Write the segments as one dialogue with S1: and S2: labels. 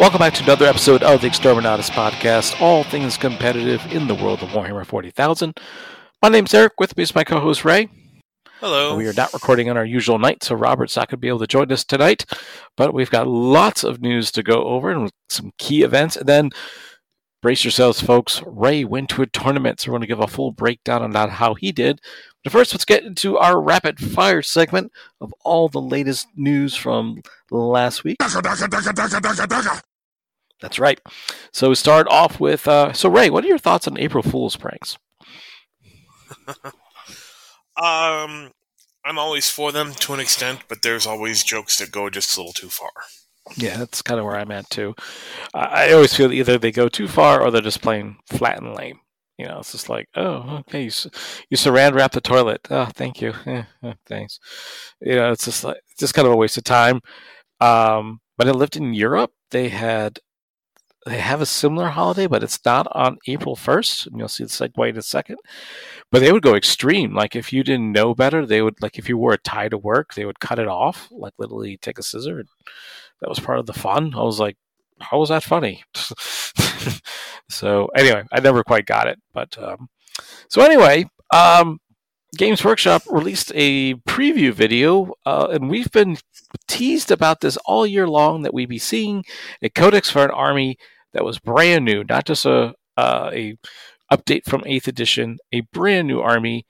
S1: Welcome back to another episode of the Exterminatus Podcast, all things competitive in the world of Warhammer 40,000. My name's Eric, with me is my co host Ray.
S2: Hello.
S1: We are not recording on our usual night, so Robert's not going to be able to join us tonight, but we've got lots of news to go over and some key events. And then, brace yourselves, folks, Ray went to a tournament, so we're going to give a full breakdown on that, how he did. But first, let's get into our rapid fire segment of all the latest news from last week. That's right. So we start off with uh, so Ray, what are your thoughts on April Fool's pranks?
S2: um, I'm always for them to an extent, but there's always jokes that go just a little too far.
S1: Yeah, that's kind of where I'm at too. I always feel either they go too far or they're just plain flat and lame. You know, it's just like, oh, okay, you, you saran wrap the toilet. Oh, thank you. Eh, thanks. You know, it's just like just kind of a waste of time. Um, but I lived in Europe. They had they have a similar holiday, but it's not on April 1st. And you'll see the segue in a second. But they would go extreme. Like if you didn't know better, they would like if you wore a tie to work, they would cut it off, like literally take a scissor. And That was part of the fun. I was like, how was that funny? so anyway, I never quite got it. But um, so anyway, um, Games Workshop released a preview video, uh, and we've been teased about this all year long that we'd be seeing a codex for an army that was brand new, not just a uh, a update from Eighth Edition, a brand new army.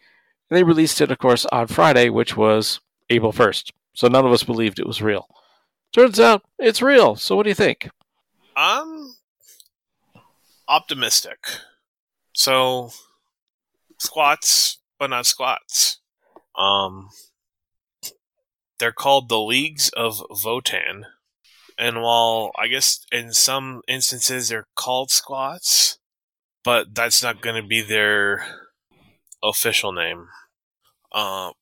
S1: And they released it, of course, on Friday, which was April first. So none of us believed it was real. Turns out it's real. So what do you think?
S2: I'm optimistic. So squats but not squats. Um, they're called the Leagues of Votann. And while I guess in some instances they're called squats, but that's not going to be their official name. Uh,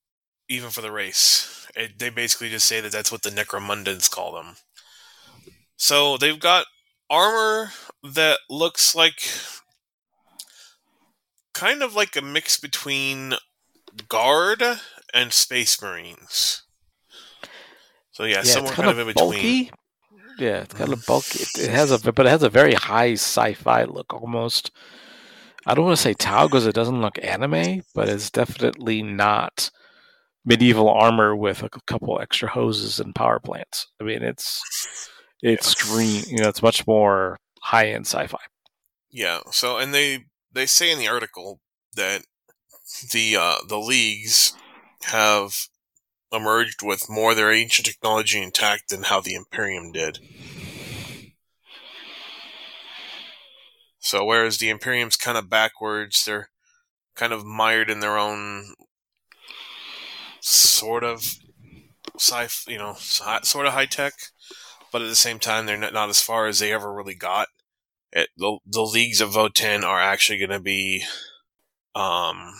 S2: even for the race, it, they basically just say that that's what the Necromundans call them. So they've got armor that looks like kind of like a mix between guard and space marines. So yeah, yeah somewhere kind, kind, of, in
S1: bulky. between. Yeah, it's kind of bulky. It has a but it has a very high sci-fi look almost. I don't want to say Tau because it doesn't look anime, but it's definitely not medieval armor with a couple extra hoses and power plants. I mean, it's it's yeah. green. You know, it's much more high end sci-fi.
S2: Yeah. So, and they they say in the article that the uh, the leagues have emerged with more of their ancient technology intact than how the Imperium did. So whereas the Imperium's kind of backwards, they're kind of mired in their own sort of sci, you know, sort of high tech, but at the same time they're not, not as far as they ever really got it, the, the leagues of Votann are actually going to be um,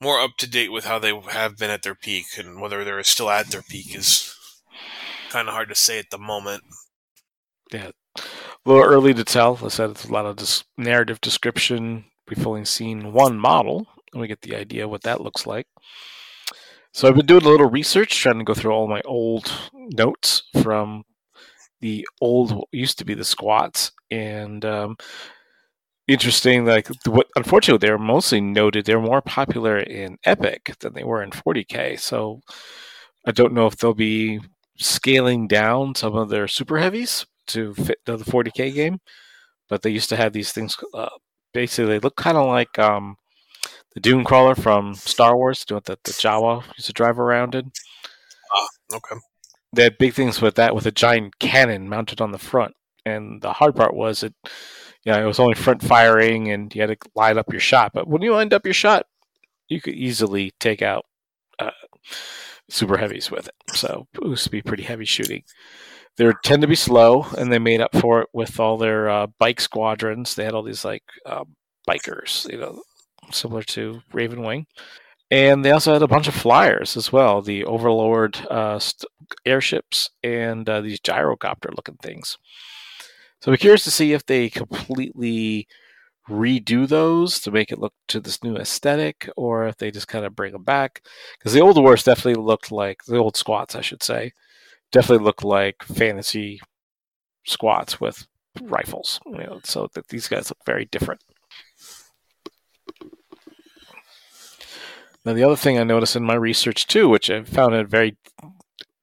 S2: more up to date with how they have been at their peak, and whether they're still at their peak is kind of hard to say at the moment.
S1: Yeah, a little early to tell. I said it's a lot of this narrative description. We've only seen one model, and we get the idea what that looks like. So I've been doing a little research, trying to go through all my old notes from the old used to be the squats and um, interesting like what unfortunately they're mostly noted they're more popular in epic than they were in 40k so i don't know if they'll be scaling down some of their super heavies to fit the 40k game but they used to have these things uh, basically they look kind of like um, the dune crawler from star wars doing the, the jawa used to drive around in
S2: ah okay
S1: they had big things with that with a giant cannon mounted on the front. And the hard part was it, you know, it was only front firing and you had to line up your shot. But when you lined up your shot, you could easily take out uh, super heavies with it. So it used to be pretty heavy shooting. They tend to be slow, and they made up for it with all their uh, bike squadrons. They had all these like uh, bikers, you know, similar to Raven Wing. And they also had a bunch of flyers as well, the Overlord uh, st- airships and uh, these gyrocopter looking things. So I'm curious to see if they completely redo those to make it look to this new aesthetic or if they just kind of bring them back. Because the old wars definitely looked like, the old squats, I should say, definitely looked like fantasy squats with rifles. You know, so that these guys look very different. Now, the other thing I noticed in my research too, which I found a very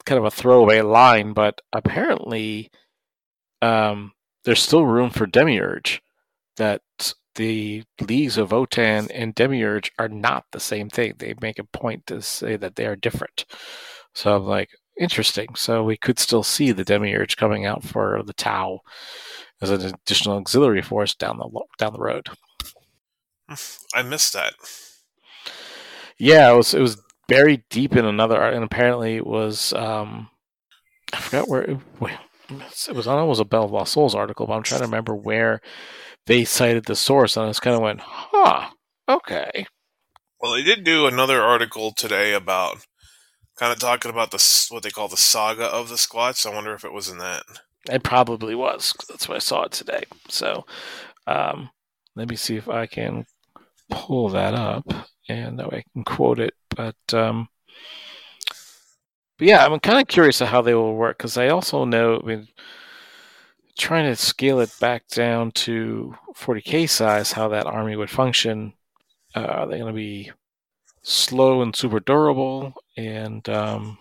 S1: kind of a throwaway line, but apparently um, there's still room for Demiurge. That the leagues of Votann and Demiurge are not the same thing. They make a point to say that they are different. So I'm like, interesting. So we could still see the Demiurge coming out for the Tau as an additional auxiliary force down the down the road.
S2: I missed that.
S1: Yeah, it was it was buried deep in another art, and apparently it was um, I forgot where it, it was on. Was a Bell of Lost Souls article, but I'm trying to remember where they cited the source, and I just kind of went, "Huh, okay."
S2: Well, they did do another article today about kind of talking about the what they call the saga of the squats. I wonder if it was in that.
S1: It probably was. That's why I saw it today. So, um, let me see if I can pull that up, and that way I can quote it. But, um, but yeah, I'm kind of curious of how they will work because I also know. I mean, trying to scale it back down to 40k size, how that army would function. Uh, are they going to be slow and super durable? And um,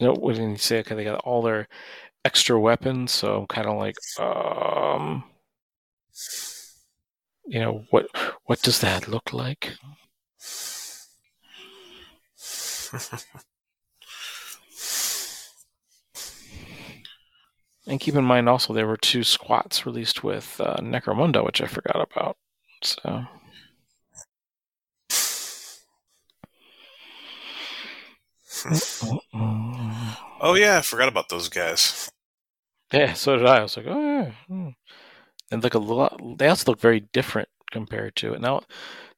S1: you know, when you say okay, they got all their extra weapons, so I'm kind of like, um, you know, what what does that look like? And keep in mind also there were two squats released with uh, Necromunda, which I forgot about. So.
S2: oh yeah, I forgot about those guys.
S1: Yeah, so did I. I was like, oh yeah. Hmm. And look a lot. They also look very different compared to it now.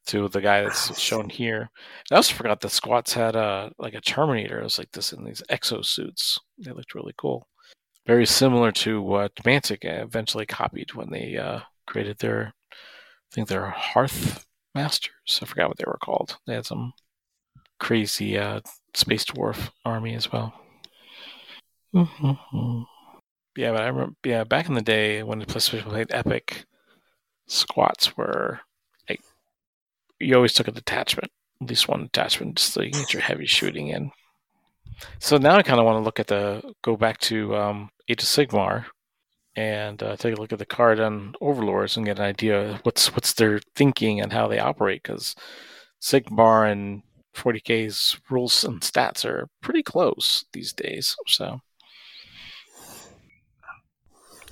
S1: To the guy that's shown here. I also forgot the squats had a like a Terminator. It was like this in these exosuits. They looked really cool very similar to what Mantic eventually copied when they uh, created their, I think their Hearth Masters. I forgot what they were called. They had some crazy uh, space dwarf army as well. Mm-hmm. Yeah, but I remember. Yeah, back in the day when the PlayStation played Epic, squats were like you always took a detachment, at least one detachment, just so you can get your heavy shooting in. So now I kind of want to look at the go back to um, Age of Sigmar and uh, take a look at the Kharadron Overlords and get an idea of what's what's their thinking and how they operate because Sigmar and 40k's rules and stats are pretty close these days. So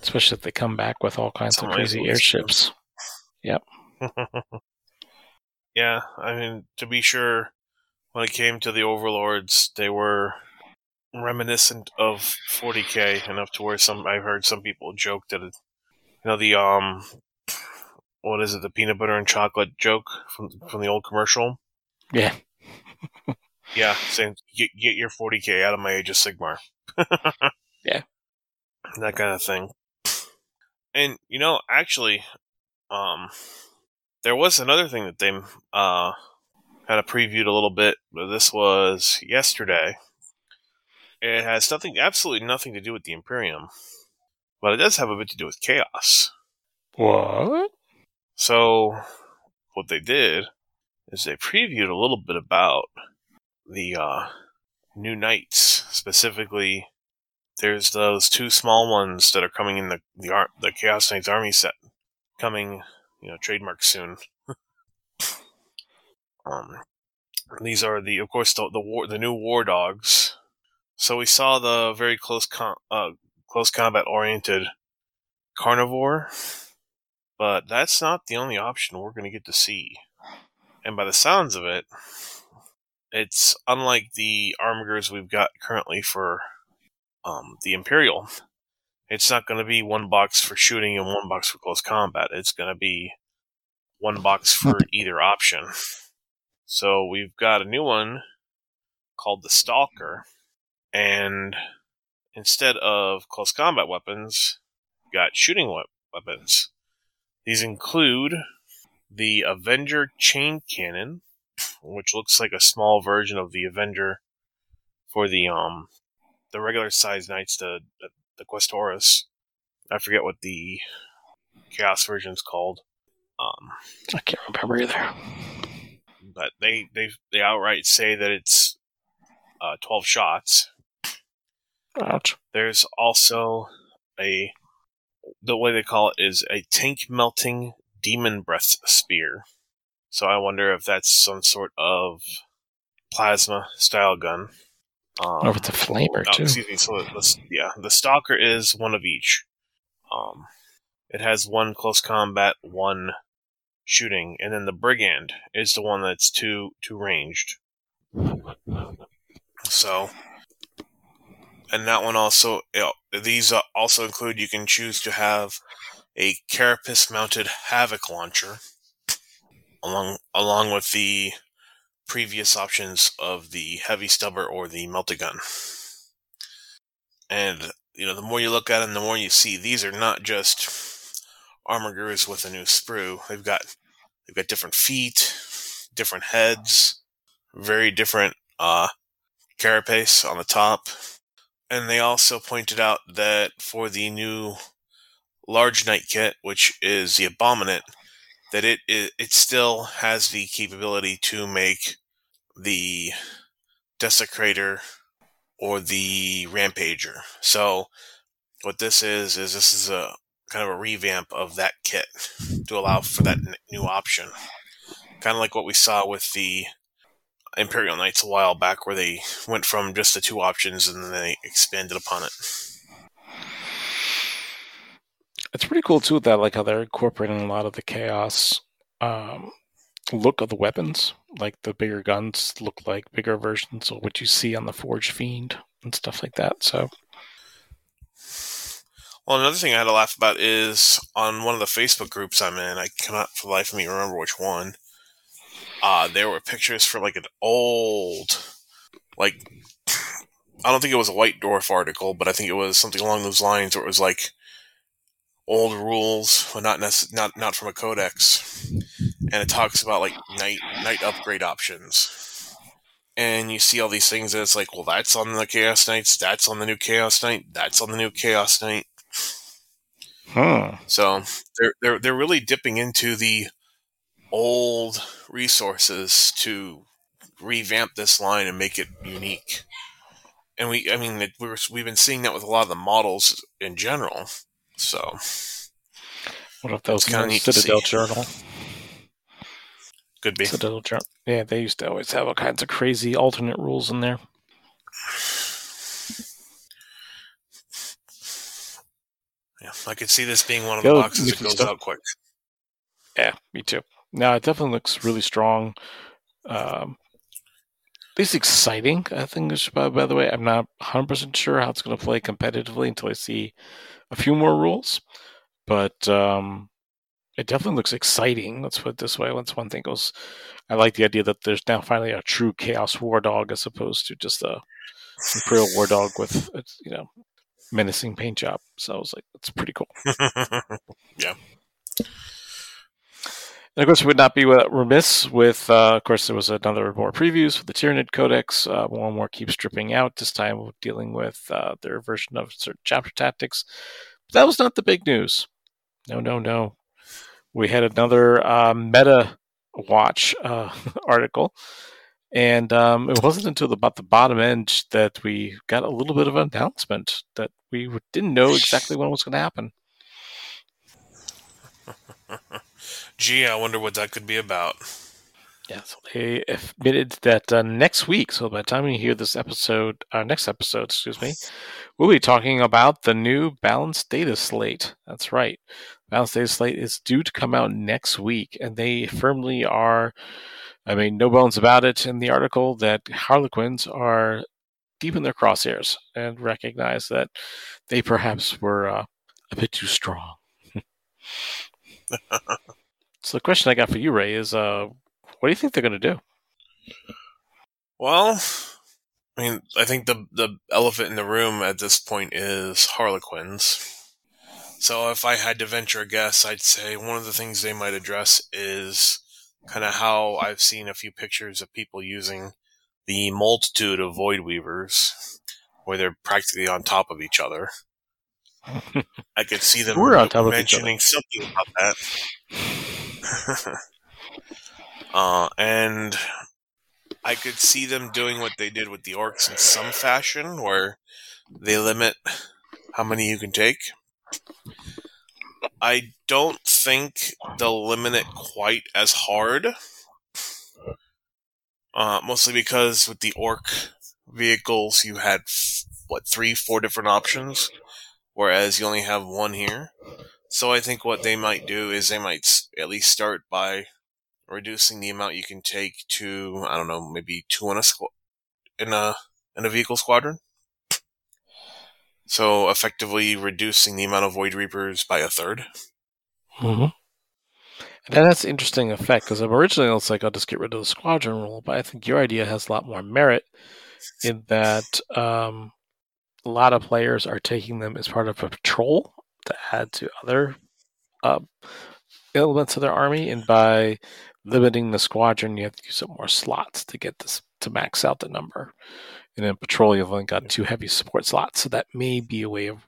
S1: especially if they come back with all kinds Some of crazy airships. Yep.
S2: yeah, I mean to be sure when it came to the overlords, they were reminiscent of 40k enough to where some I've heard some people joke that it, you know the um what is it the peanut butter and chocolate joke from from the old commercial?
S1: Yeah.
S2: Yeah saying get, get your 40k out of my age of sigmar.
S1: Yeah.
S2: That kind of thing. And you know actually um there was another thing that they uh kind of previewed a little bit, but this was yesterday. It has nothing, absolutely nothing to do with the Imperium, but it does have a bit to do with chaos.
S1: What?
S2: So, what they did is they previewed a little bit about the uh, new knights. Specifically, there's those two small ones that are coming in the the, Ar- the Chaos Knights army set, coming, you know, trademark soon. Um, these are the, of course, the the, war, the new war dogs. So we saw the very close com- uh, close combat oriented Karnivore, but that's not the only option we're going to get to see. And by the sounds of it, it's unlike the armigers we've got currently for um, the Imperial. It's not going to be one box for shooting and one box for close combat. It's going to be one box for either option. So we've got a new one called the Stalker, and instead of close combat weapons, got shooting weapons. These include the Avenger Chain Cannon, which looks like a small version of the Avenger for the um the regular size knights, the the, the Questoris. I forget what the Chaos version's called. Um,
S1: I can't remember either.
S2: But they they they outright say that it's uh, 12 shots.
S1: Ouch.
S2: There's also a the way they call it is a tank melting demon breath spear. So I wonder if that's some sort of plasma style gun. Um,
S1: Oh, it's a flamer
S2: oh,
S1: too.
S2: excuse me. So the, yeah, the stalker is one of each. Um, it has one close combat, one shooting, and then the brigand is the one that's two two ranged. So, and that one also, these uh, also include you can choose to have a carapace mounted havoc launcher, along along with the previous options of the heavy stubber or the meltagun. And you know, the more you look at them, the more you see these are not just armigers with a new sprue. They've got they've got different feet, different heads, very different uh, carapace on the top. And they also pointed out that for the new large knight kit, which is the Abominant, that it it, it still has the capability to make the Desecrator or the Rampager. So what this is is this is a kind of a revamp of that kit to allow for that n- new option. Kind of like what we saw with the Imperial Knights a while back, where they went from just the two options and then they expanded upon it.
S1: It's pretty cool too that like how they're incorporating a lot of the chaos um, look of the weapons. Like the bigger guns look like bigger versions of what you see on the Forge Fiend and stuff like that. So
S2: Well, another thing I had to laugh about is on one of the Facebook groups I'm in. I cannot for the life of me remember which one. Uh, there were pictures for like an old, like I don't think it was a White Dwarf article, but I think it was something along those lines, where it was like old rules, but not necess- not not from a codex, and it talks about like knight knight upgrade options. And you see all these things, and it's like, well, that's on the Chaos Knights, that's on the new Chaos Knight, that's on the new Chaos Knight.
S1: Hmm.
S2: So they're they're they're really dipping into the old resources to revamp this line and make it unique. And we, I mean, it, we're, we've been seeing that with a lot of the models in general. So
S1: What if
S2: those kinda
S1: in the
S2: neat
S1: Citadel. Journal?
S2: could be.
S1: Citadel Journal. Yeah, they used to always have all kinds of crazy alternate rules in there.
S2: Yeah, I could see this being one of
S1: The
S2: the
S1: other
S2: boxes that goes
S1: stuff-
S2: out quick.
S1: Yeah, me too. No, it definitely looks really strong. Um, at least exciting. I think. This, by, by the way, I'm not 100 percent sure how it's going to play competitively until I see a few more rules. But um, it definitely looks exciting. Let's put it this way. Once one thing goes, I like the idea that there's now finally a true Chaos War Dog as opposed to just a Imperial War Dog with you know menacing paint job. So I was like, that's pretty cool. Yeah. And of course, we would not be remiss with, uh, of course, there was another more previews for the Tyranid Codex. Uh, more and more keeps dripping out, this time dealing with uh, their version of certain chapter tactics. But that was not the big news. No, no, no. We had another uh, meta watch uh, article. And um, it wasn't until about the bottom end that we got a little bit of an announcement that we didn't know exactly when it was going to happen.
S2: Gee, I wonder what that could be about.
S1: Yeah, so they admitted that uh, next week, so by the time you hear this episode, uh, next episode, excuse me, we'll be talking about the new balanced data slate. That's right. Balanced data slate is due to come out next week, and they firmly are, I mean, no bones about it in the article that Harlequins are deep in their crosshairs and recognize that they perhaps were uh, a bit too strong. so the question I got for you, Ray, is uh, what do you think they're going to do?
S2: Well, I mean, I think the the elephant in the room at this point is Harlequins. So if I had to venture a guess, I'd say one of the things they might address is kind of how I've seen a few pictures of people using the multitude of Void Weavers, where they're practically on top of each other. I could see them
S1: We're on top of each
S2: mentioning something about that. uh, and I could see them doing what they did with the orcs in some fashion, where they limit how many you can take. I don't think they'll limit it quite as hard. Uh, mostly because with the orc vehicles, you had what three, four different options, whereas you only have one here. So I think what they might do is they might at least start by reducing the amount you can take to I don't know, maybe two in a squ- in a in a vehicle squadron. So effectively reducing the amount of Void Reapers by a 3rd
S1: Mm-hmm. And that's an interesting effect because originally it's like I'll just get rid of the squadron rule, but I think your idea has a lot more merit in that um, a lot of players are taking them as part of a patrol to add to other uh, elements of their army, and by limiting the squadron, you have to use up more slots to get this to max out the number. And in patrol, you've only got two heavy support slots, so that may be a way of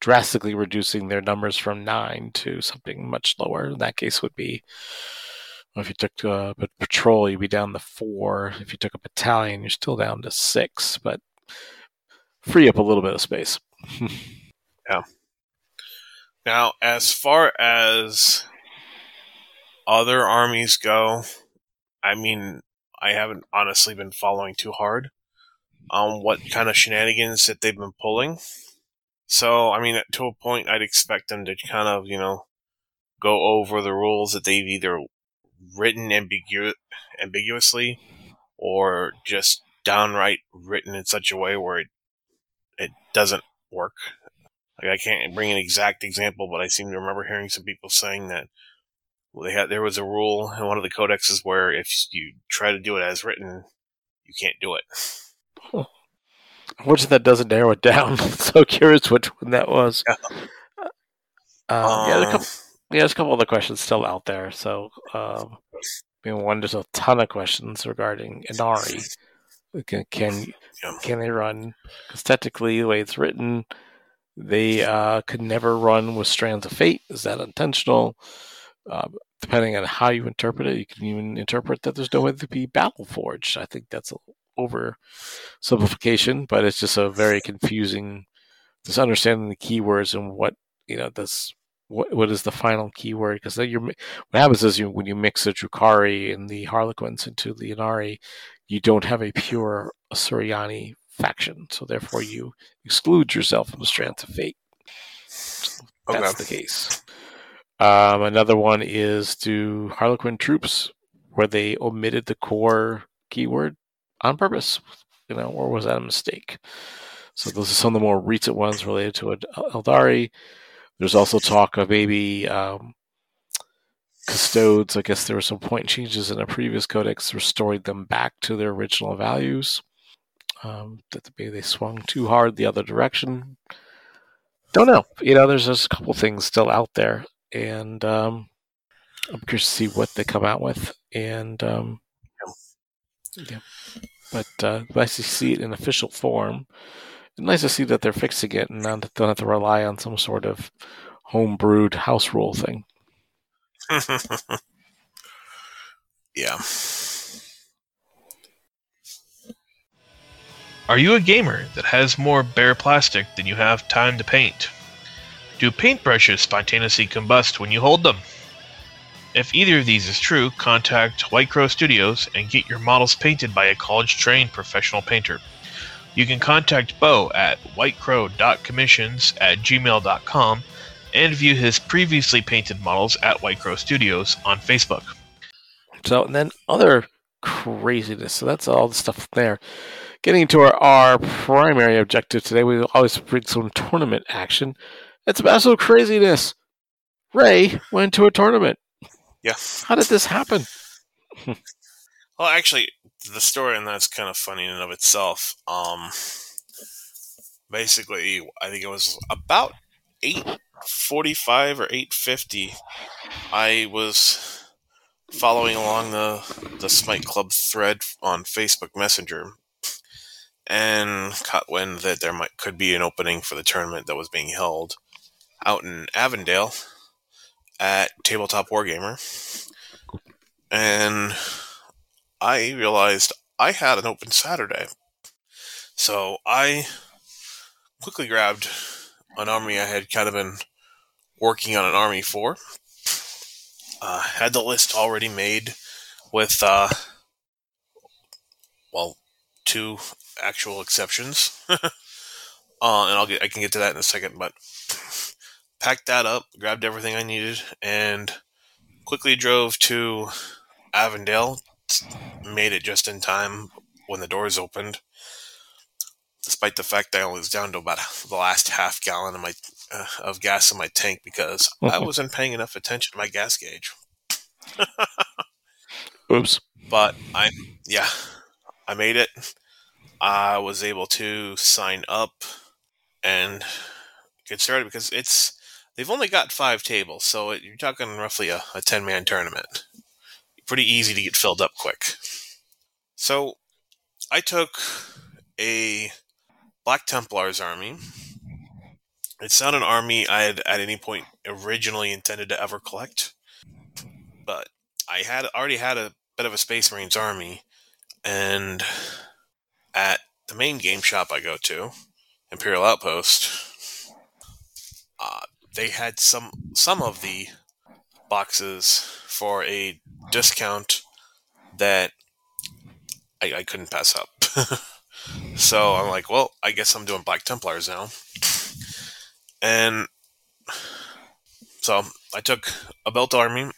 S1: drastically reducing their numbers from nine to something much lower. In that case, would be if you took uh, a patrol, you'd be down to four. If you took a battalion, you're still down to six, but free up a little bit of space.
S2: yeah. Now, as far as other armies go, I mean, I haven't honestly been following too hard on what kind of shenanigans that they've been pulling. So, I mean, to a point, I'd expect them to kind of, you know, go over the rules that they've either written ambigu- ambiguously or just downright written in such a way where it it doesn't work. Like I can't bring an exact example, but I seem to remember hearing some people saying that they had there was a rule in one of the codexes where if you try to do it as written, you can't do it.
S1: Huh. Unfortunately, that doesn't narrow it down. so curious which one that was. Yeah. Uh, yeah, there's a couple. Yeah, there's a couple other questions still out there. So, um, I mean, one there's a ton of questions regarding Ynnari. Can can, yeah. can they run? Because technically, the way it's written, they uh, could never run with Strands of Fate. Is that intentional? Uh, depending on how you interpret it, you can even interpret that there's no way to be battle forged. I think that's a over simplification, but it's just a very confusing. Just understanding the keywords and what you know this what what is the final keyword because you're what happens is you when you mix the Drukhari and the Harlequins into the Ynnari, you don't have a pure Asuryani faction, so therefore you exclude yourself from the strands of fate. So that's okay. the case. Um, another one is do Harlequin troops where they omitted the core keyword on purpose, you know, or was that a mistake? So those are some of the more recent ones related to Aeldari. There's also talk of maybe um, custodes. I guess there were some point changes in a previous codex, restoring them back to their original values. Um, that maybe they swung too hard the other direction. Don't know. You know, there's just a couple things still out there, and um, I'm curious to see what they come out with. And um, yeah, but uh, nice to see it in official form. And nice to see that they're fixing it and not that they don't have to rely on some sort of homebrewed house rule thing.
S2: yeah.
S3: Are you a gamer that has more bare plastic than you have time to paint? Do paintbrushes spontaneously combust when you hold them? If either of these is true, contact White Crow Studios and get your models painted by a college trained professional painter. You can contact Bo at whitecrow.commissions at gmail.com and view his previously painted models at White Crow Studios on Facebook.
S1: So, and then other craziness. So, that's all the stuff there. Getting into our, our primary objective today, we always bring some tournament action. It's about some craziness. Ray went to a tournament.
S2: Yeah.
S1: How did this happen?
S2: well, actually, the story and that's kind of funny in and of itself. Um, basically, I think it was about eight forty-five or eight fifty. I was following along the the Smite Club thread on Facebook Messenger, and caught wind that there might could be an opening for the tournament that was being held out in Avondale at Tabletop Wargamer, and I realized I had an open Saturday, so I quickly grabbed an army I had kind of been working on an army for. Uh, had the list already made with, uh, well, two actual exceptions. uh, and I'll get I can get to that in a second, but packed that up, grabbed everything I needed, and quickly drove to Avondale. Made it just in time when the doors opened despite the fact that I was down to about the last half gallon of my uh, of gas in my tank because I wasn't paying enough attention to my gas gauge.
S1: Oops.
S2: But I, yeah, I made it. I was able to sign up and get started because it's they've only got five tables, so it, you're talking roughly a, a ten man tournament. Pretty easy to get filled up quick. So I took a Black Templar's army. It's not an army I had at any point originally intended to ever collect, but I had already had a bit of a Space Marines army, and at the main game shop I go to, Imperial Outpost, uh, they had some some of the boxes for a discount that I, I couldn't pass up. So I'm like, well, I guess I'm doing Black Templars now. And so I took a belt army,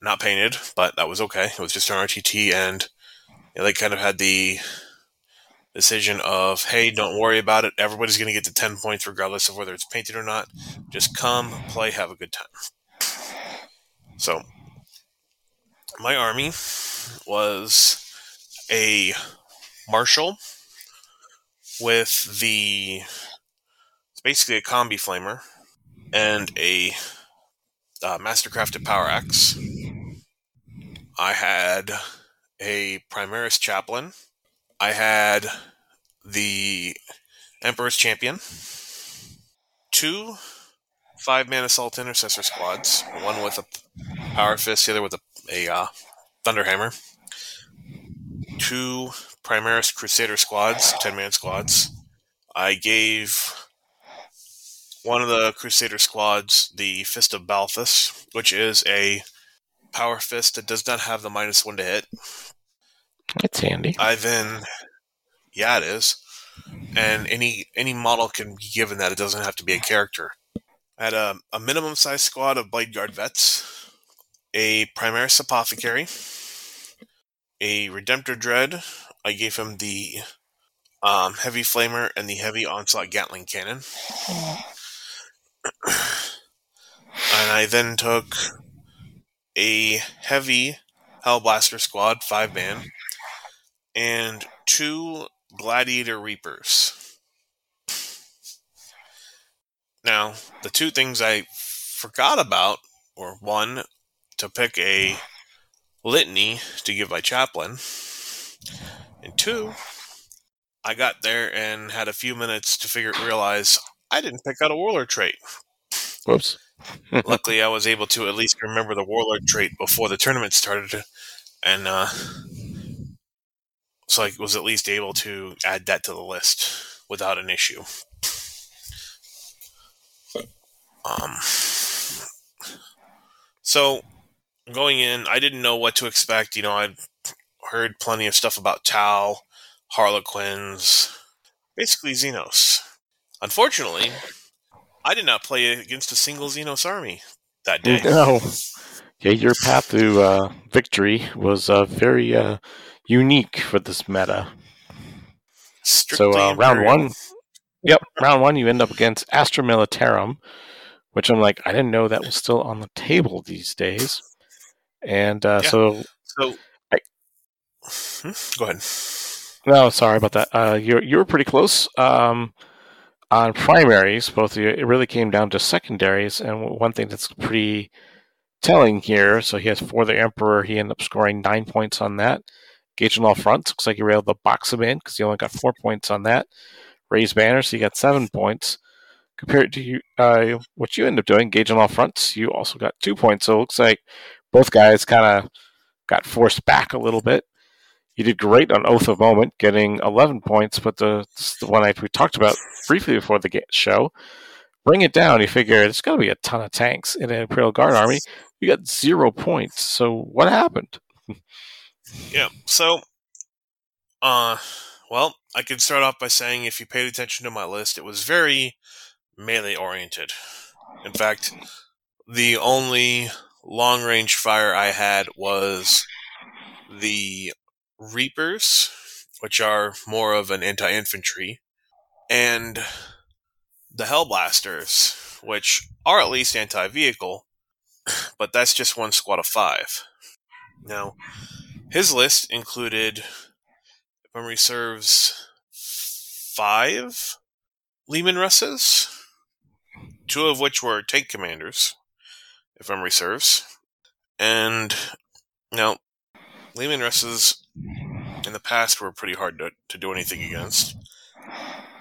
S2: not painted, but that was okay. It was just an RTT, and you know, they kind of had the decision of, hey, don't worry about it. Everybody's going to get to 10 points regardless of whether it's painted or not. Just come, play, have a good time. So, my army was a Marshal with the it's basically a combi flamer and a uh, mastercrafted power axe. I had a Primaris chaplain. I had the Emperor's champion. Two five man assault intercessor squads. One with a power fist, the other with a, a uh, thunderhammer. Two Primaris Crusader squads, 10 man squads. I gave one of the Crusader squads the Fist of Balthus, which is a power fist that does not have the minus one to hit.
S1: It's handy.
S2: I then, yeah, it is, and any any model can be given that. It doesn't have to be a character. I had a, a minimum size squad of Blade Guard vets, a Primaris Apothecary, a Redemptor Dread, I gave him the um, heavy flamer and the heavy onslaught Gatling cannon. and I then took a heavy Hellblaster squad, five man, and two Gladiator Reapers. Now, the two things I forgot about were one, to pick a litany to give my chaplain, and two, I got there and had a few minutes to figure realize I didn't pick out a warlord trait.
S1: Whoops.
S2: Luckily, I was able to at least remember the warlord trait before the tournament started, and uh, so I was at least able to add that to the list without an issue. Um, so going in, I didn't know what to expect. You know, I'd heard plenty of stuff about Tau, Harlequins, basically Xenos. Unfortunately, I did not play against a single Xenos army that day.
S1: No. Yeah, your path to uh, victory was uh, very uh, unique for this meta.
S2: Strictly
S1: so uh, round one, yep, round one, you end up against Astra Militarum, which I'm like, I didn't know that was still on the table these days. And uh,
S2: Yeah.
S1: so,
S2: So,
S1: I-
S2: Hmm? go ahead.
S1: no, sorry about that. Uh, you you were pretty close um, on primaries. Both of you, it really came down to secondaries. And one thing that's pretty telling here, so he has for the Emperor, he ended up scoring nine points on that, Gage on all fronts. Looks like you were able to box him in because you only got four points on that. Raise banner, so you got seven points. Compared to uh, what you end up doing, Gage on all fronts, you also got two points. So it looks like both guys kind of got forced back a little bit. You did great on Oath of Moment, getting 11 points, but the, the one I, we talked about briefly before the show, bring it down. You figure it's going to be a ton of tanks in an Imperial Guard army. You got zero points. So what happened?
S2: yeah. So, uh, well, I can start off by saying if you paid attention to my list, it was very melee oriented. In fact, the only long range fire I had was the Reapers, which are more of an anti infantry, and the Hellblasters, which are at least anti vehicle, but that's just one squad of five. Now, his list included, if memory serves, five Leman Russes, two of which were tank commanders, if memory serves. And now, Leman Russes in the past were pretty hard to, to do anything against.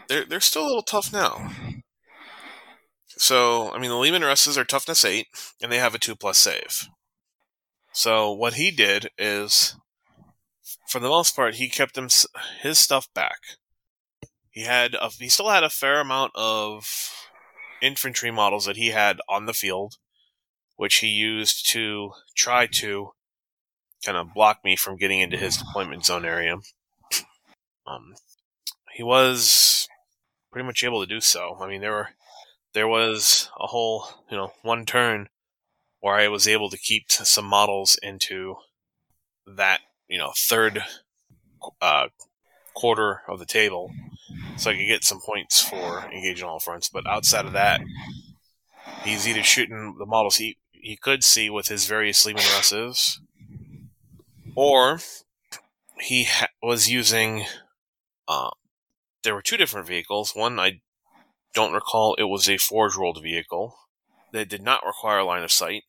S2: They're, they're still a little tough now. So, I mean, the Leman Russes are toughness 8, and they have a 2 plus save. So, what he did is, for the most part, he kept him, his stuff back. He had a, he still had a fair amount of infantry models that he had on the field, which he used to try to kind of block me from getting into his deployment zone area. Um, he was pretty much able to do so. I mean, there were there was a whole you know one turn where I was able to keep some models into that you know third uh, quarter of the table, so I could get some points for engaging all fronts. But outside of that, he's either shooting the models he he could see with his various Leman Russes, or he ha- was using. Uh, there were two different vehicles. One I don't recall it was a Forge World vehicle that did not require line of sight,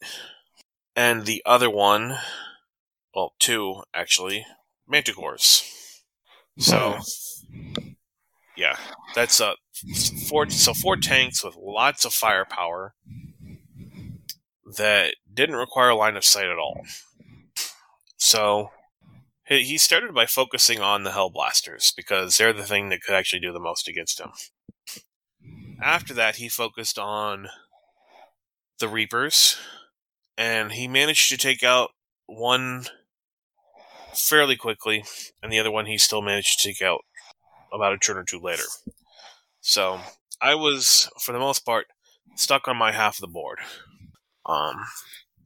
S2: and the other one, well, two actually, manticores. So, hmm. yeah, that's a four. So four tanks with lots of firepower that didn't require line of sight at all. So he started by focusing on the Hellblasters because they're the thing that could actually do the most against him. After that, he focused on the Reapers, and he managed to take out one fairly quickly, and the other one he still managed to take out about a turn or two later. So I was, for the most part, stuck on my half of the board. Um,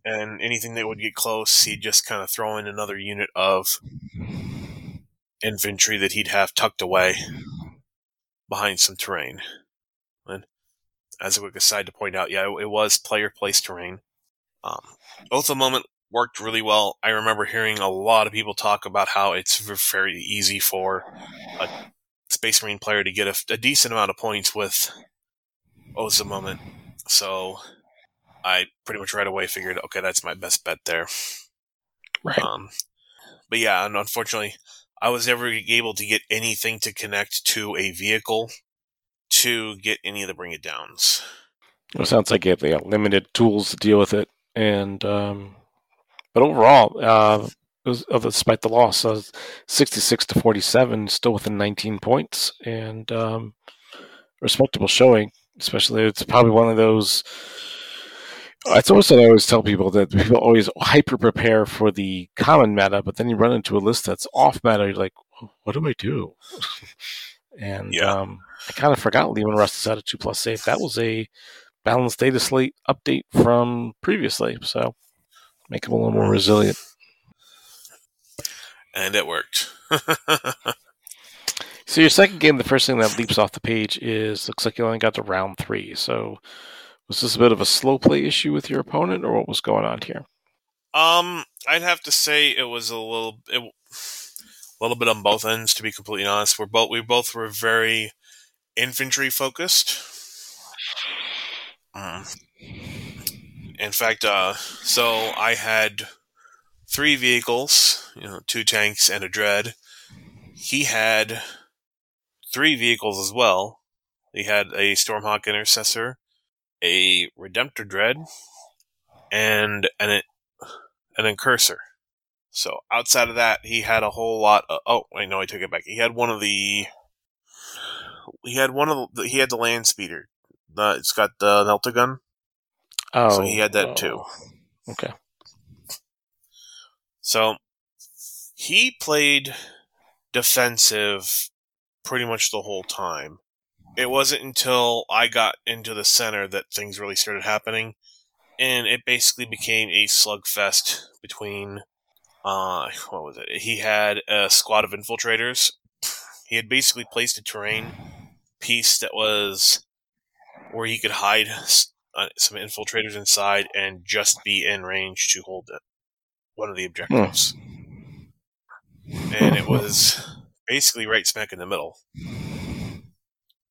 S2: and anything that would get close, he'd just kind of throw in another unit of infantry that he'd have tucked away behind some terrain. And as a quick aside to point out, yeah, it was player place terrain. Um, Oath of Moment worked really well. I remember hearing a lot of people talk about how it's very easy for a Space Marine player to get a, a decent amount of points with Oath of Moment. So I pretty much right away figured, okay, that's my best bet there.
S1: Right.
S2: Um, but yeah, and unfortunately, I was never able to get anything to connect to a vehicle to get any of the bring it downs.
S1: It sounds like you have limited tools to deal with it, and um, but overall, uh, was, despite the loss, uh, 66 to 47, still within 19 points, and um, respectable showing. Especially, it's probably one of those it's almost what I always tell people that people always hyper prepare for the common meta, but then you run into a list that's off meta. You're like, what do I do? and yeah. um, I kind of forgot Leman Russ is at a two plus safe. That was a balanced data slate update from previously, so make him a little more resilient.
S2: And it worked.
S1: so your second game, the first thing that leaps off the page is looks like you only got to round three. So was this a bit of a slow play issue with your opponent, or what was going on here?
S2: Um, I'd have to say it was a little, it, a little bit on both ends. To be completely honest, we're both we both were very infantry focused. Um, in fact, uh, so I had three vehicles, you know, two tanks and a dread. He had three vehicles as well. He had a Stormhawk Intercessor, a Redemptor Dread, and an an Incursor. So outside of that, he had a whole lot. Of, oh wait, no, I took it back. He had one of the. He had one of the. He had the land speeder. Uh, it's got the Melta gun.
S1: Oh,
S2: So he had that too.
S1: Okay.
S2: So he played defensive pretty much the whole time. It wasn't until I got into the center that things really started happening, and it basically became a slugfest between. Uh, what was it? He had a squad of infiltrators. He had basically placed a terrain piece that was where he could hide uh, some infiltrators inside and just be in range to hold it. One of the objectives and it was basically right smack in the middle.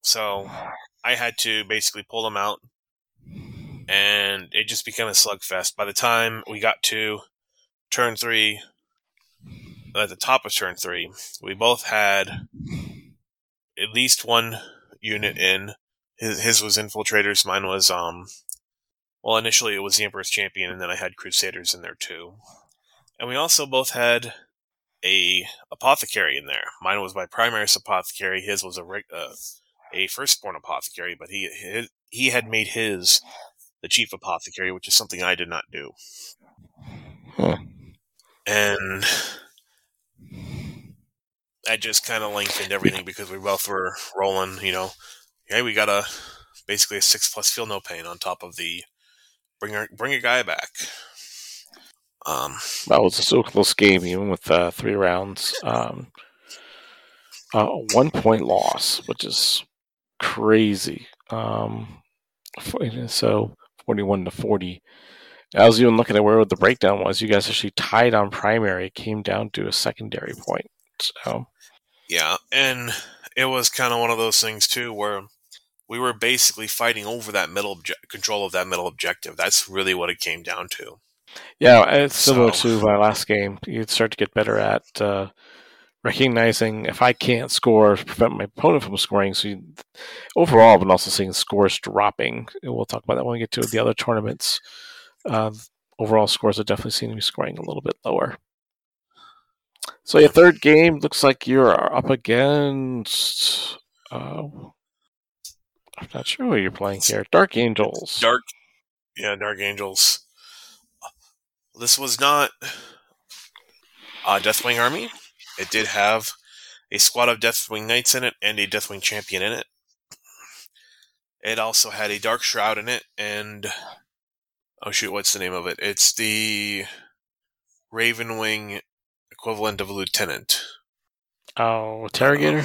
S2: So I had to basically pull them out, and it just became a slugfest. By the time we got to turn three, at the top of turn three, we both had at least one unit in. His, his was infiltrators. Mine was um. Well, initially it was the Emperor's Champion, and then I had Crusaders in there too. And we also both had a apothecary in there. Mine was my primary apothecary. His was a uh, a firstborn apothecary, but he he, he had made his the chief apothecary, which is something I did not do.
S1: Huh.
S2: And that just kind of lengthened everything because we both were rolling. You know, hey, we got a basically a six plus feel no pain on top of the bring our, bring a guy back. Um,
S1: That was a so close game, even with uh, three rounds. Um, uh, one point loss, which is crazy. Um, so forty-one to forty. I was even looking at where the breakdown was. You guys actually tied on primary. Came down to a secondary point. So
S2: Yeah, and it was kind of one of those things too, where we were basically fighting over that middle obje- control of that middle objective. That's really what it came down to.
S1: yeah, it's similar
S2: So-
S1: to my last game. You'd start to get better at uh, recognizing if I can't score, prevent my opponent from scoring. So you, overall, I've been also seeing scores dropping. And We'll talk about that when we get to the other tournaments. Uh, overall scores are definitely seem to be scoring a little bit lower. So your third game looks like you're up against. Uh, I'm not sure who you're playing here. Dark Angels.
S2: Dark, yeah, Dark Angels. This was not a Deathwing army. It did have a squad of Deathwing Knights in it and a Deathwing Champion in it. It also had a Dark Shroud in it, and oh shoot, what's the name of it? It's the Ravenwing equivalent of a lieutenant.
S1: Oh, Interrogator.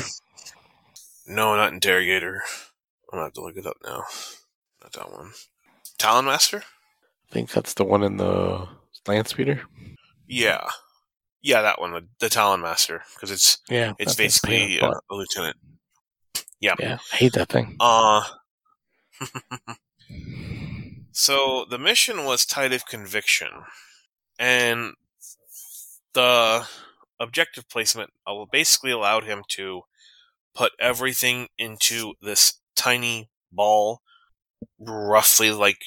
S2: No, not Interrogator. I'm gonna have to look it up now. Not that one. Talon Master?
S1: I think that's the one in the land speeder.
S2: Yeah, yeah, that one, the, the Talon Master, because it's
S1: Yeah,
S2: it's
S1: that thing's a pain in
S2: basically a, a lieutenant. Yeah.
S1: yeah, I hate that thing.
S2: Uh so the mission was Tide of Conviction, and the objective placement basically allowed him to put everything into this tiny ball, roughly like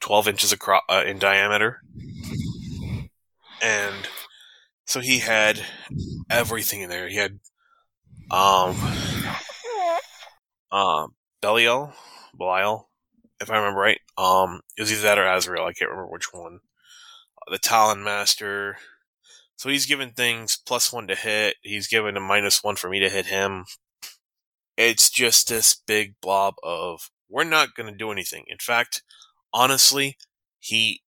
S2: twelve inches across uh, in diameter, and so he had everything in there. He had um um Belial, Belial, if I remember right. Um, it was either that or Azrael. I can't remember which one. Uh, the Talon Master. So he's given things plus one to hit. He's given a minus one for me to hit him. It's just this big blob of we're not going to do anything. In fact, honestly, he,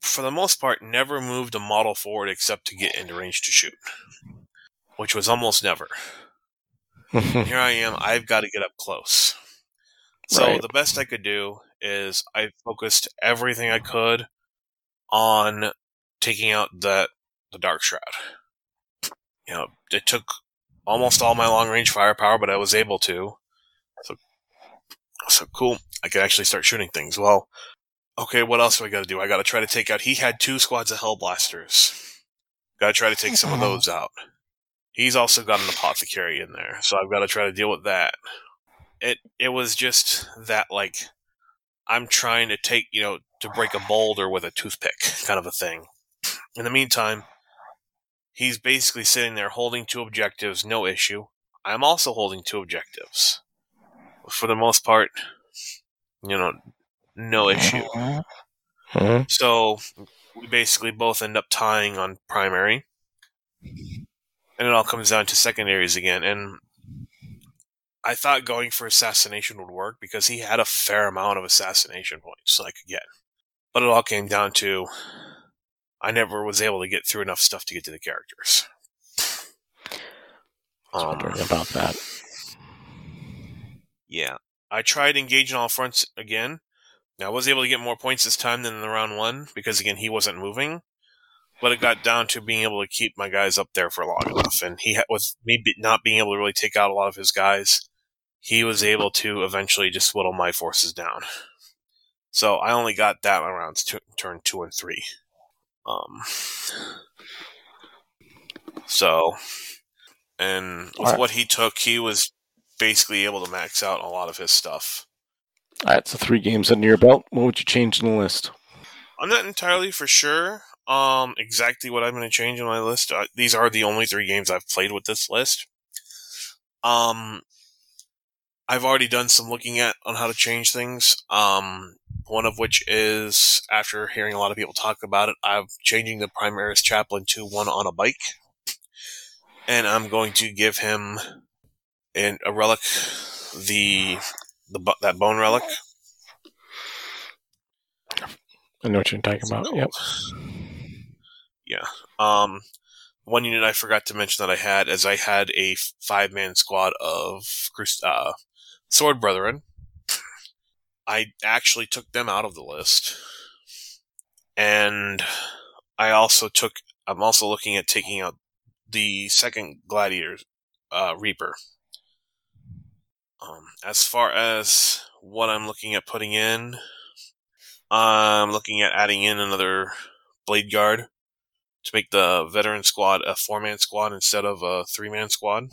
S2: for the most part, never moved a model forward except to get into range to shoot, which was almost never here I am. I've got to get up close. So
S1: Right.
S2: the best I could do is I focused everything I could on taking out that the dark shroud. You know, it took almost all my long range firepower, but I was able to. So, so cool. I could actually start shooting things. Well, okay. What else do I got to do? I got to try to take out. He had two squads of hellblasters. Got to try to take some of those out. He's also got an apothecary in there, so I've got to try to deal with that. It it was just that like I'm trying to take you know to break a boulder with a toothpick kind of a thing. In the meantime, he's basically sitting there holding two objectives, no issue. I'm also holding two objectives. For the most part, you know, no issue.
S1: Mhm.
S2: So we basically both end up tying on primary. And it all comes down to secondaries again. And I thought going for assassination would work because he had a fair amount of assassination points I could get. But it all came down to I never was able to get through enough stuff to get to the characters.
S1: I was
S2: Um,
S1: about that.
S2: Yeah. I tried engaging all fronts again. Now, I was able to get more points this time than in the round one because, again, he wasn't moving. But it got down to being able to keep my guys up there for long enough. And he, with me not being able to really take out a lot of his guys, he was able to eventually just whittle my forces down. So I only got that on rounds two, turn two and three. Um, so, and with
S1: Alright.
S2: what he took, he was basically able to max out a lot of his stuff.
S1: All right, so three games under your belt. What would you change in the list?
S2: I'm not entirely for sure um, exactly what I'm going to change in my list. Uh, these are the only three games I've played with this list. Um, I've already done some looking at on how to change things. Um, one of which is after hearing a lot of people talk about it, I'm changing the Primaris Chaplain to one on a bike, and I'm going to give him an, a relic, the the that bone relic.
S1: I know what you're talking about. Yep.
S2: Yeah. Um, one unit I forgot to mention that I had is I had a five man squad of uh, Sword Brethren. I actually took them out of the list. And I also took, I'm also looking at taking out the second Gladiator uh, Reaper. Um, as far as what I'm looking at putting in, I'm looking at adding in another Blade Guard to make the veteran squad a four man squad instead of a three man squad.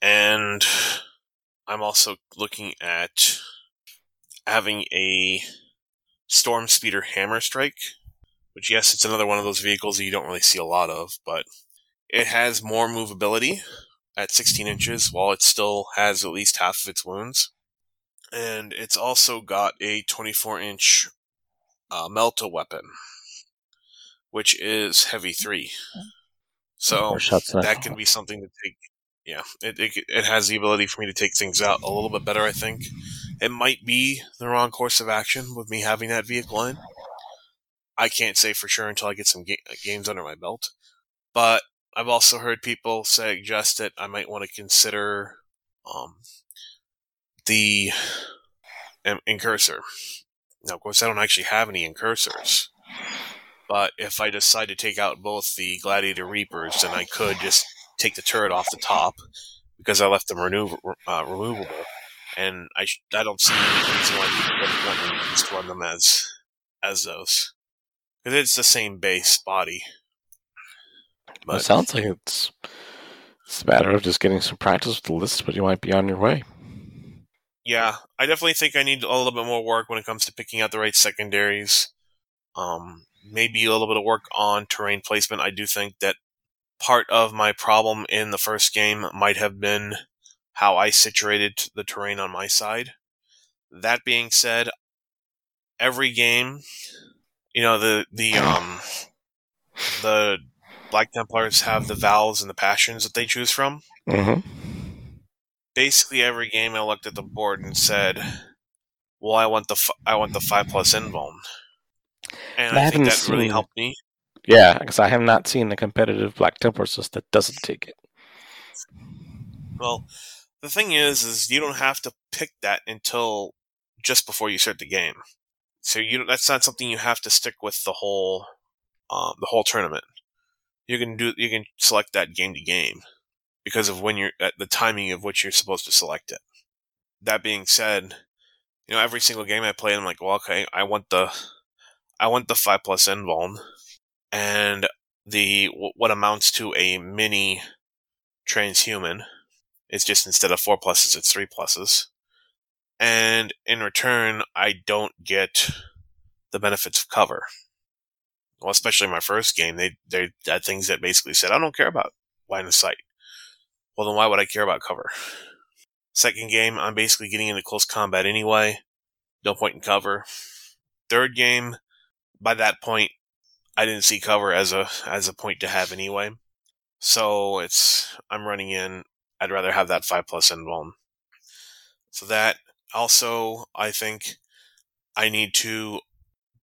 S2: And I'm also looking at having a Storm Speeder Hammer Strike, which, yes, it's another one of those vehicles that you don't really see a lot of, but it has more movability at 16 inches while it still has at least half of its wounds. And it's also got a 24 inch uh, Melta weapon, which is heavy three. So that can be something to take. Yeah, it, it it has the ability for me to take things out a little bit better. I think it might be the wrong course of action with me having that vehicle in. I can't say for sure until I get some ga- games under my belt, but I've also heard people suggest that I might want to consider um, the um, incursor. Now, of course, I don't actually have any incursors. But if I decide to take out both the Gladiator Reapers, then I could just take the turret off the top because I left them uh, removable. And I, sh- I don't see any reason why people wouldn't want me to just run them as as those. Because it's the same base body.
S1: Well, it sounds like it's it's a matter of just getting some practice with the list, but you might be on your way.
S2: yeah, I definitely think I need a little bit more work when it comes to picking out the right secondaries. Um, maybe a little bit of work on terrain placement. I do think that part of my problem in the first game might have been how I situated the terrain on my side. That being said, every game, you know, the the um the Black Templars have the valves and the passions that they choose from
S1: Mm-hmm.
S2: basically every game I looked at the board and said, "Well, I want the f- I want the five plus invuln," and
S1: I
S2: I, think
S1: haven't
S2: really
S1: seen-
S2: helped me.
S1: Yeah, because I have not seen a competitive Black Templars list that doesn't take it.
S2: Well, the thing is, is you don't have to pick that until just before you start the game. So you that's not something you have to stick with the whole um, the whole tournament. You can do you can select that game to game because of when you're at the timing of which you're supposed to select it. That being said, you know every single game I play, I'm like, well, okay, I want the I want the five plus invuln, and the what amounts to a mini transhuman. It's just instead of four pluses, it's three pluses. And in return, I don't get the benefits of cover. Well, especially my first game, they they had things that basically said, "I don't care about line of sight." Well, then why would I care about cover? Second game, I'm basically getting into close combat anyway. No point in cover. Third game, by that point, I didn't see cover as a as a point to have anyway. So it's I'm running in. I'd rather have that five plus invuln. So that also, I think I need to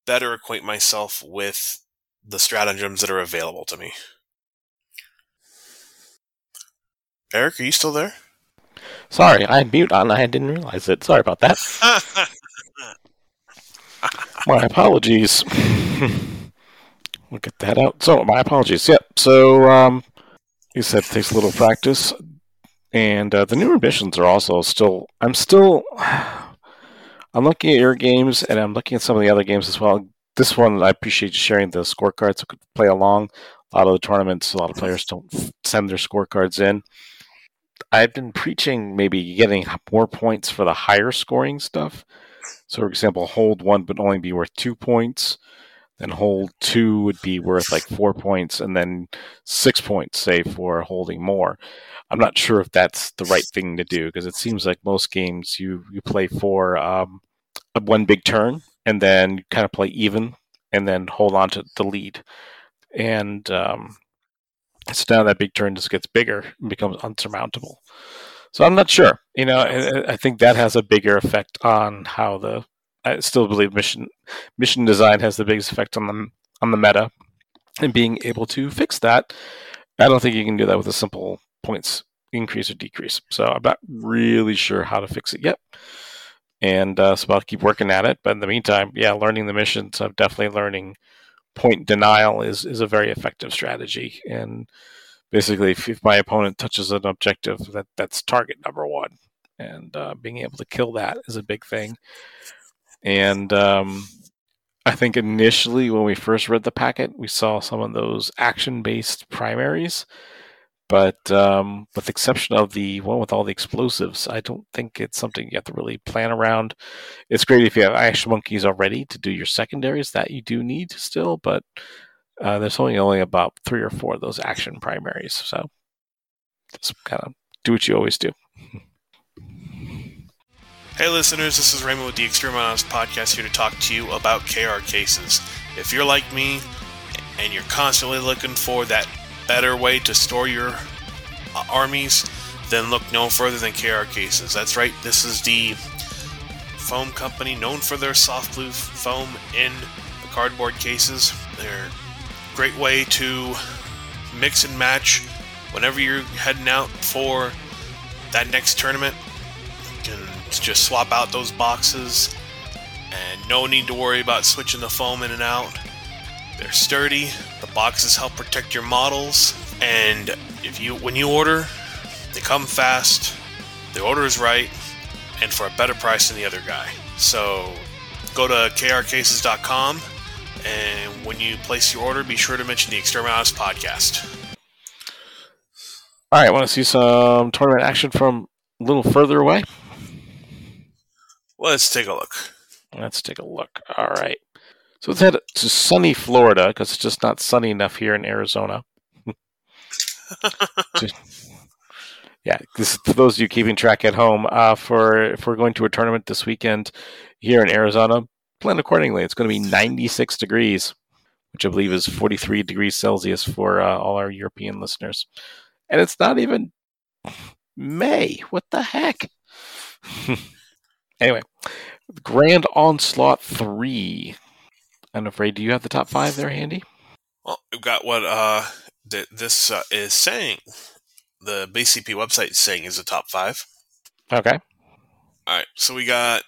S2: better acquaint myself with the stratagems that are available to me. Eric, are you still there?
S1: Sorry, I had mute on. I didn't realize it. Sorry about that. my apologies. we'll get that out. So, my apologies. Yep. So, um, you said it takes a little practice, and uh, the newer missions are also still. I'm still. I'm looking at your games, and I'm looking at some of the other games as well. This one, I appreciate you sharing the scorecards so could play along. A lot of the tournaments, a lot of players don't send their scorecards in. I've been preaching maybe getting more points for the higher scoring stuff. So, for example, hold one would only be worth two points. Then hold two would be worth like four points, and then six points, say, for holding more. I'm not sure if that's the right thing to do because it seems like most games you you play for um, one big turn and then kind of play even and then hold on to the lead. And um, so now that big turn just gets bigger and becomes unsurmountable. So I'm not sure. You know, I, I think that has a bigger effect on how the. I still believe mission mission design has the biggest effect on the on the meta, and being able to fix that. I don't think you can do that with a simple points increase or decrease. So I'm not really sure how to fix it yet. And uh, so I'll keep working at it. But in the meantime, yeah, learning the missions, I'm definitely learning point denial is, is a very effective strategy. And basically, if, if my opponent touches an objective, that, that's target number one. And uh, being able to kill that is a big thing. And um, I think initially, when we first read the packet, we saw some of those action based primaries but um, with exception of the one with all the explosives, I don't think it's something you have to really plan around. It's great if you have action monkeys already to do your secondaries that you do need still, but uh, there's only only about three or four of those action primaries. So just kind of do what you always do.
S2: Hey, listeners, this is Raymond with the Extreme podcast here to talk to you about KR cases. If you're like me and you're constantly looking for that better way to store your uh, armies, then look no further than KR Cases. That's right, this is the foam company known for their soft blue foam in the cardboard cases. They're great way to mix and match whenever you're heading out for that next tournament. You can just swap out those boxes and no need to worry about switching the foam in and out. They're sturdy. The boxes help protect your models, and if you when you order, they come fast. The order is right, and for a better price than the other guy. So go to krcases.com, and when you place your order, be sure to mention the Exterminatus podcast.
S1: All right, want to see some tournament action from a little further away?
S2: Let's take a look.
S1: Let's take a look. All right. So let's head to sunny Florida because it's just not sunny enough here in Arizona. yeah, this, for those of you keeping track at home, uh, for if we're going to a tournament this weekend here in Arizona, plan accordingly. It's going to be 96 degrees, which I believe is 43 degrees Celsius for uh, all our European listeners, and it's not even May. What the heck? anyway, Grand Onslaught 3 I'm afraid. Do you have the top five there handy?
S2: Well, we've got what uh, th- this uh, is saying. The BCP website is saying is the top five.
S1: Okay.
S2: All right. So we got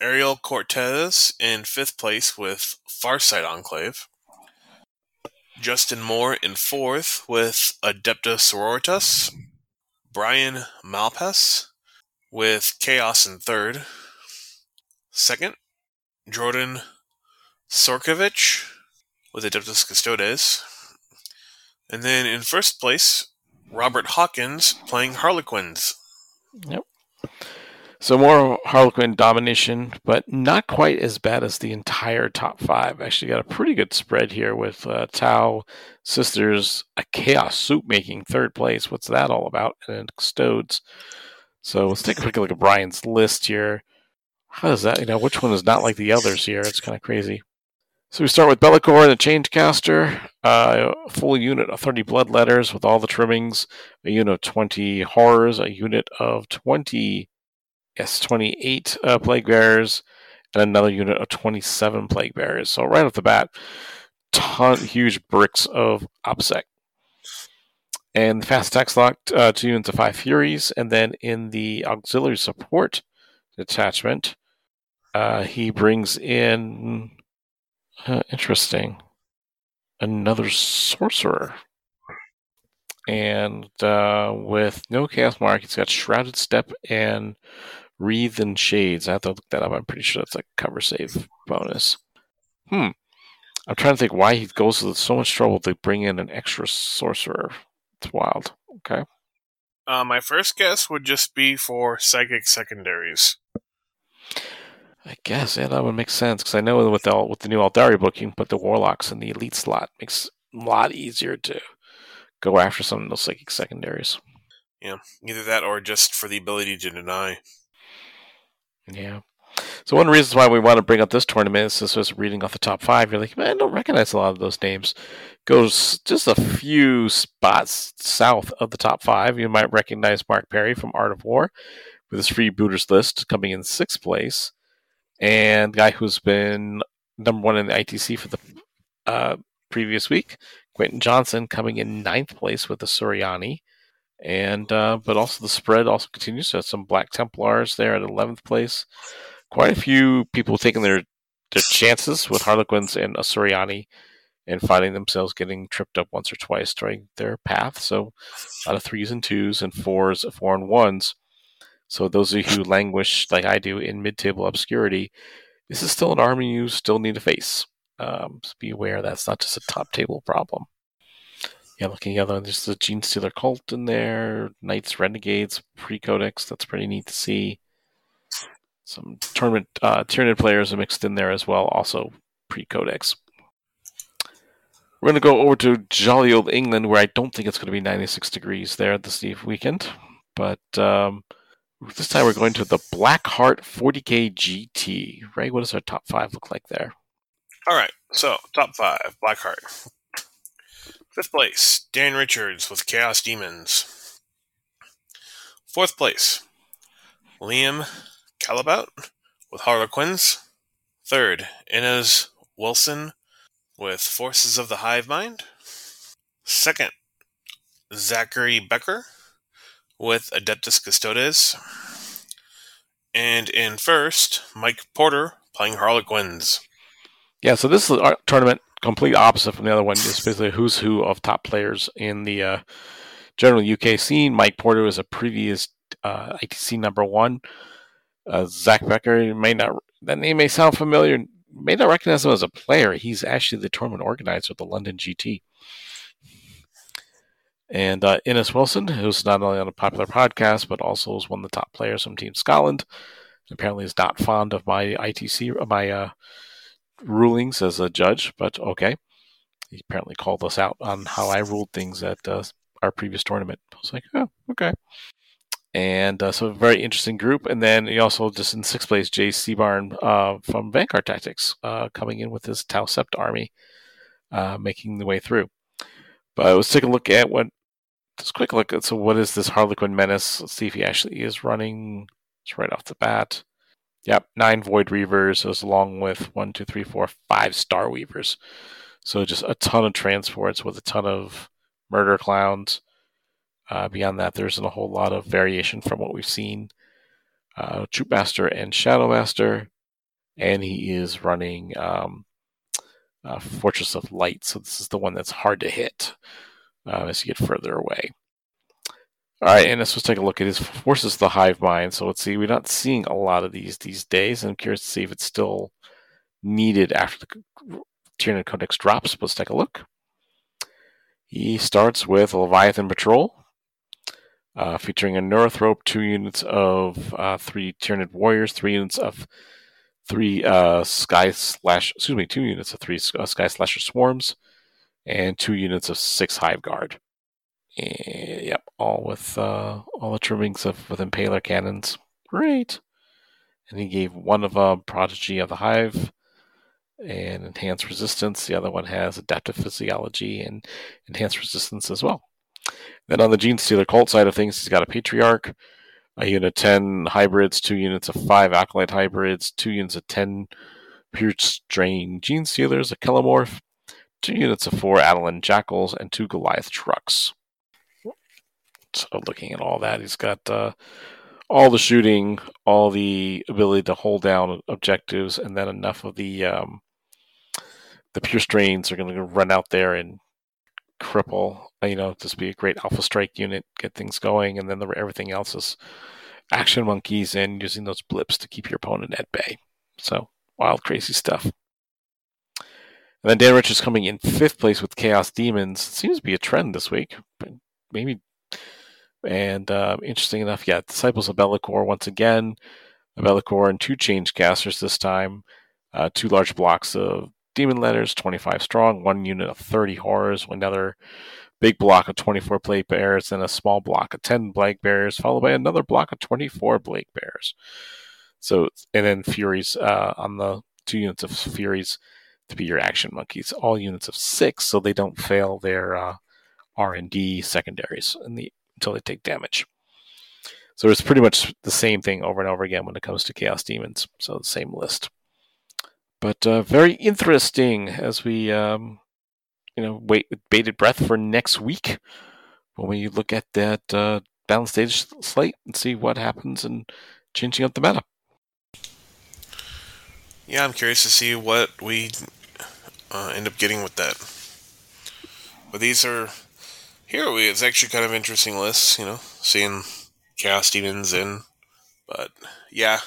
S2: Ariel Cortez in fifth place with Farsight Enclave. Justin Moore in fourth with Adepta Sororitas. Brian Malpass with Chaos in third. Second, Jordan Sorkovich with Adeptus Custodes. And then in first place, Robert Hawkins playing Harlequins.
S1: Yep. So more Harlequin domination, but not quite as bad as the entire top five. Actually, got a pretty good spread here with uh, Tau Sisters, a Chaos Soup making third place. What's that all about? And Stodes. So let's take a quick look at Brian's list here. How does that? You know, which one is not like the others here? It's kind of crazy. So we start with Be'lakor and the Changecaster, uh, a full unit of 30 Bloodletters with all the trimmings, a unit of 20 Horrors, a unit of 20 Yes, 28 uh, plague bearers and another unit of 27 plague bearers. So right off the bat, ton huge bricks of OBSEC. And the fast attack slot, uh, two units of five Furies, and then in the auxiliary support detachment, uh, he brings in uh, interesting another sorcerer. And uh, with no chaos mark, he's got shrouded step and Wreathen Shades. I have to look that up. I'm pretty sure that's a cover save bonus. Hmm. I'm trying to think why he goes to so much trouble to bring in an extra sorcerer. It's wild. Okay.
S2: Uh, my first guess would just be for psychic secondaries.
S1: I guess yeah, that would make sense because I know with the with the new Aeldari book, you can put the warlocks in the elite slot. Makes a lot easier to go after some of those psychic secondaries.
S2: Yeah, either that or just for the ability to deny.
S1: Yeah. So one of the reasons why we want to bring up this tournament is was reading off the top five. You're like, man, I don't recognize a lot of those names. Goes just a few spots south of the top five. You might recognize Mark Perry from Art of War with his freebooters list coming in sixth place, and the guy who's been number one in the ITC for the uh, previous week, Quentin Johnson, coming in ninth place with the Asuryani and uh, but also the spread also continues. So some Black Templars there at eleventh place. Quite a few people taking their their chances with Harlequins and Asuryani and finding themselves getting tripped up once or twice during their path. So a lot of threes and twos and fours, four and ones. So those of you who languish like I do in mid-table obscurity, this is still an army you still need to face. Um, so be aware that's not just a top table problem yeah, looking at there's the Genestealer cult in there, Knights Renegades pre-codex. That's pretty neat to see. Some tournament uh, Tyranid players are mixed in there as well, also pre-codex. We're going to go over to jolly old England, where I don't think it's going to be 96 degrees there this weekend, but um, this time we're going to the Blackheart 40k GT. Right? What does our top five look like there?
S2: All right, so top five Blackheart. Fifth place, Dan Richards with Chaos Demons. Fourth place, Liam Calabout with Harlequins. Third, Innes Wilson with Forces of the Hive Mind. Second, Zachary Becker with Adeptus Custodes. And in first, Mike Porter playing Harlequins.
S1: Yeah, so this is our tournament complete opposite from the other one. It's basically who's who of top players in the uh, general UK scene. Mike Porter is a previous uh, ITC number one. Uh, Zach Becker may not that name may sound familiar. May not recognize him as a player. He's actually the tournament organizer of the London GT. And uh, Wilson, who's not only on a popular podcast but also is one of the top players from Team Scotland. Apparently, is not fond of my ITC, my uh, rulings as a judge, but okay. He apparently called us out on how I ruled things at uh, our previous tournament. I was like, oh, okay. And uh, so, a very interesting group. And then he also, just in sixth place, Jay Seaborn uh, from Vanguard Tactics uh, coming in with his Tau Sept army, uh, making the way through. But let's take a look at what, just quick look at, so what is this Harlequin Menace? Let's see if he actually is running. It's right off the bat. Yep, nine Voidweavers as along with one, two, three, four, five Star Weavers. So just a ton of transports with a ton of murder clowns. Uh, beyond that, there isn't a whole lot of variation from what we've seen. Uh, Troupe Master and Shadowmaster, and he is running um, uh, Fortress of Light. So this is the one that's hard to hit uh, as you get further away. All right, and let's just take a look at his forces the hive mind. So let's see, we're not seeing a lot of these these days. I'm curious to see if it's still needed after the Tyranid Codex drops. Let's take a look. He starts with Leviathan Patrol, uh, featuring a Neurothrope, two units of uh, three Tyranid Warriors, three units of three uh, Sky Slash, excuse me, two units of three uh, Sky Slasher Swarms, and two units of six Hive Guard. Yep, all with uh, all the trimmings of with Impaler cannons. Great. And he gave one of a Prodigy of the Hive and Enhanced Resistance. The other one has Adaptive Physiology and Enhanced Resistance as well. Then on the Genestealer Cult side of things, he's got a Patriarch, a unit of 10 hybrids, two units of 5 Acolyte hybrids, two units of 10 Pure Strain Genestealers, a Kelermorph, two units of 4 Atalan Jackals, and two Goliath trucks. So looking at all that, he's got uh, all the shooting, all the ability to hold down objectives, and then enough of the um, the pure strains are going to run out there and cripple. You know, just be a great alpha strike unit, get things going, and then the, everything else is action monkeys and using those blips to keep your opponent at bay. So wild, crazy stuff. And then Dan Rich is coming in fifth place with Chaos Demons. Seems to be a trend this week. Maybe and uh, interesting enough, yeah, Disciples of Be'lakor once again. Be'lakor and two change casters this time. Uh, two large blocks of demon letters, 25 strong, one unit of 30 horrors, another big block of 24 plague bearers, and a small block of 10 plague bearers, followed by another block of 24 plague bearers. So, and then furies uh, on the two units of furies to be your action monkeys. All units of six, so they don't fail their uh, R and D secondaries in the until they take damage. So it's pretty much the same thing over and over again when it comes to Chaos Demons. So the same list. But uh, very interesting as we, um, you know, wait with bated breath for next week when we look at that uh, balanced stage slate and see what happens and changing up the meta.
S2: Yeah, I'm curious to see what we uh, end up getting with that. But these are here we it's actually kind of interesting list, you know, seeing Chaos Demons in. But yeah,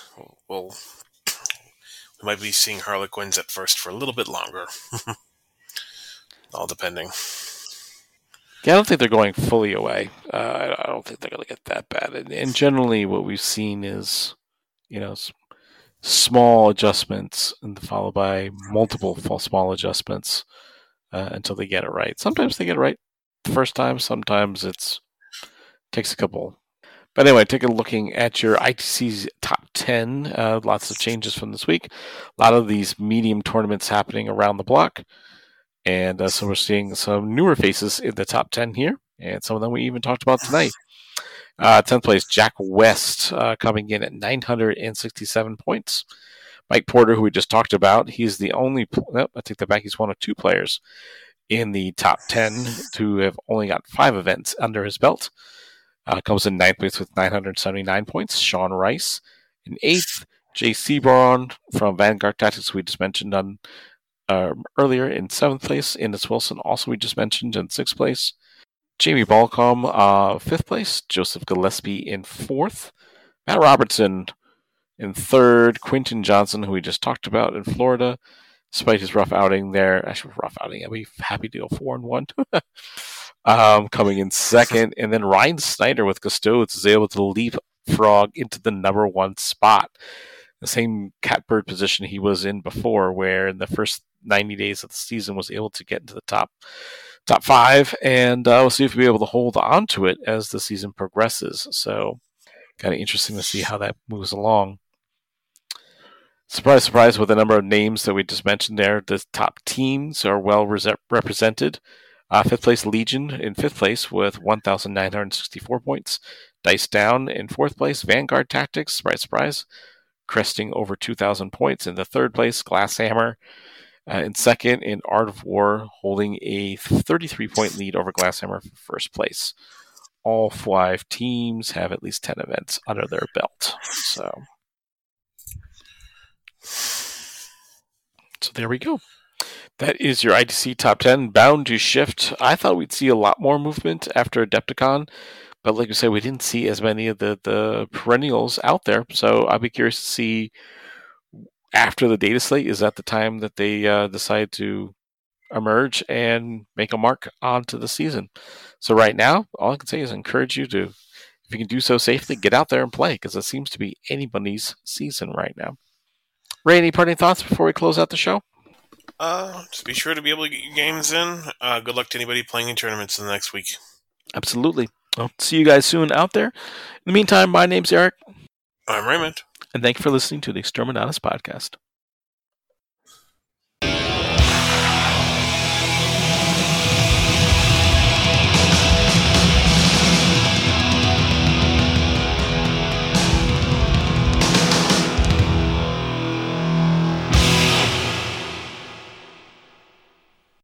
S2: well, we might be seeing Harlequins at first for a little bit longer. All depending.
S1: Yeah, I don't think they're going fully away. Uh, I don't think they're going to get that bad. And, and, generally, what we've seen is, you know, small adjustments and followed by multiple small adjustments uh, until they get it right. Sometimes they get it right first time. Sometimes it's takes a couple. But anyway, take a looking at your ITC's top 10. Uh, lots of changes from this week. A lot of these medium tournaments happening around the block. And uh, so we're seeing some newer faces in the top 10 here. And some of them we even talked about tonight. Uh, 10th place, Jack West, uh, coming in at 967 points. Mike Porter, who we just talked about, he's the only, oh, I take that back, he's one of two players in the top 10 to have only got five events under his belt. Uh, comes in ninth place with 979 points. Sean Rice in eighth. Jay Seaborn from Vanguard Tactics, we just mentioned on uh, earlier in seventh place. Innes Wilson, also we just mentioned in sixth place. Jamie Balcom, uh, fifth place. Joseph Gillespie in fourth. Matt Robertson in third. Quinton Johnson, who we just talked about in Florida, despite his rough outing there. Actually, rough outing. I'd be happy to go four and one. um, coming in second, and then Ryan Snyder with Custodes is able to leapfrog into the number one spot, the same catbird position he was in before, where in the first 90 days of the season was able to get into the top top five, and uh, we'll see if we'll be able to hold on to it as the season progresses. So, kind of interesting to see how that moves along surprise, surprise, with the number of names that we just mentioned there, the top teams are well re- represented. Uh, fifth place Legion in fifth place with 1,964 points. Dice down in fourth place. Vanguard Tactics, surprise, surprise, cresting over 2,000 points. In the third place, Glasshammer. Uh, in second, in Art of War, holding a 33 point lead over Glasshammer for first place. All five teams have at least 10 events under their belt. So. So there we go. That is your ITC top 10 bound to shift. I thought we'd see a lot more movement after Adepticon, but like I said, we didn't see as many of the, the perennials out there. So I'll be curious to see after the data slate, is that the time that they uh, decide to emerge and make a mark onto the season. So right now, all I can say is encourage you to, if you can do so safely, get out there and play because it seems to be anybody's season right now. Ray, any parting thoughts before we close out the show?
S2: Uh, just be sure to be able to get your games in. Uh, good luck to anybody playing in tournaments in the next week.
S1: Absolutely. I'll see you guys soon out there. In the meantime, my name's Eric.
S2: I'm Raymond.
S1: And thank you for listening to the Exterminatus podcast.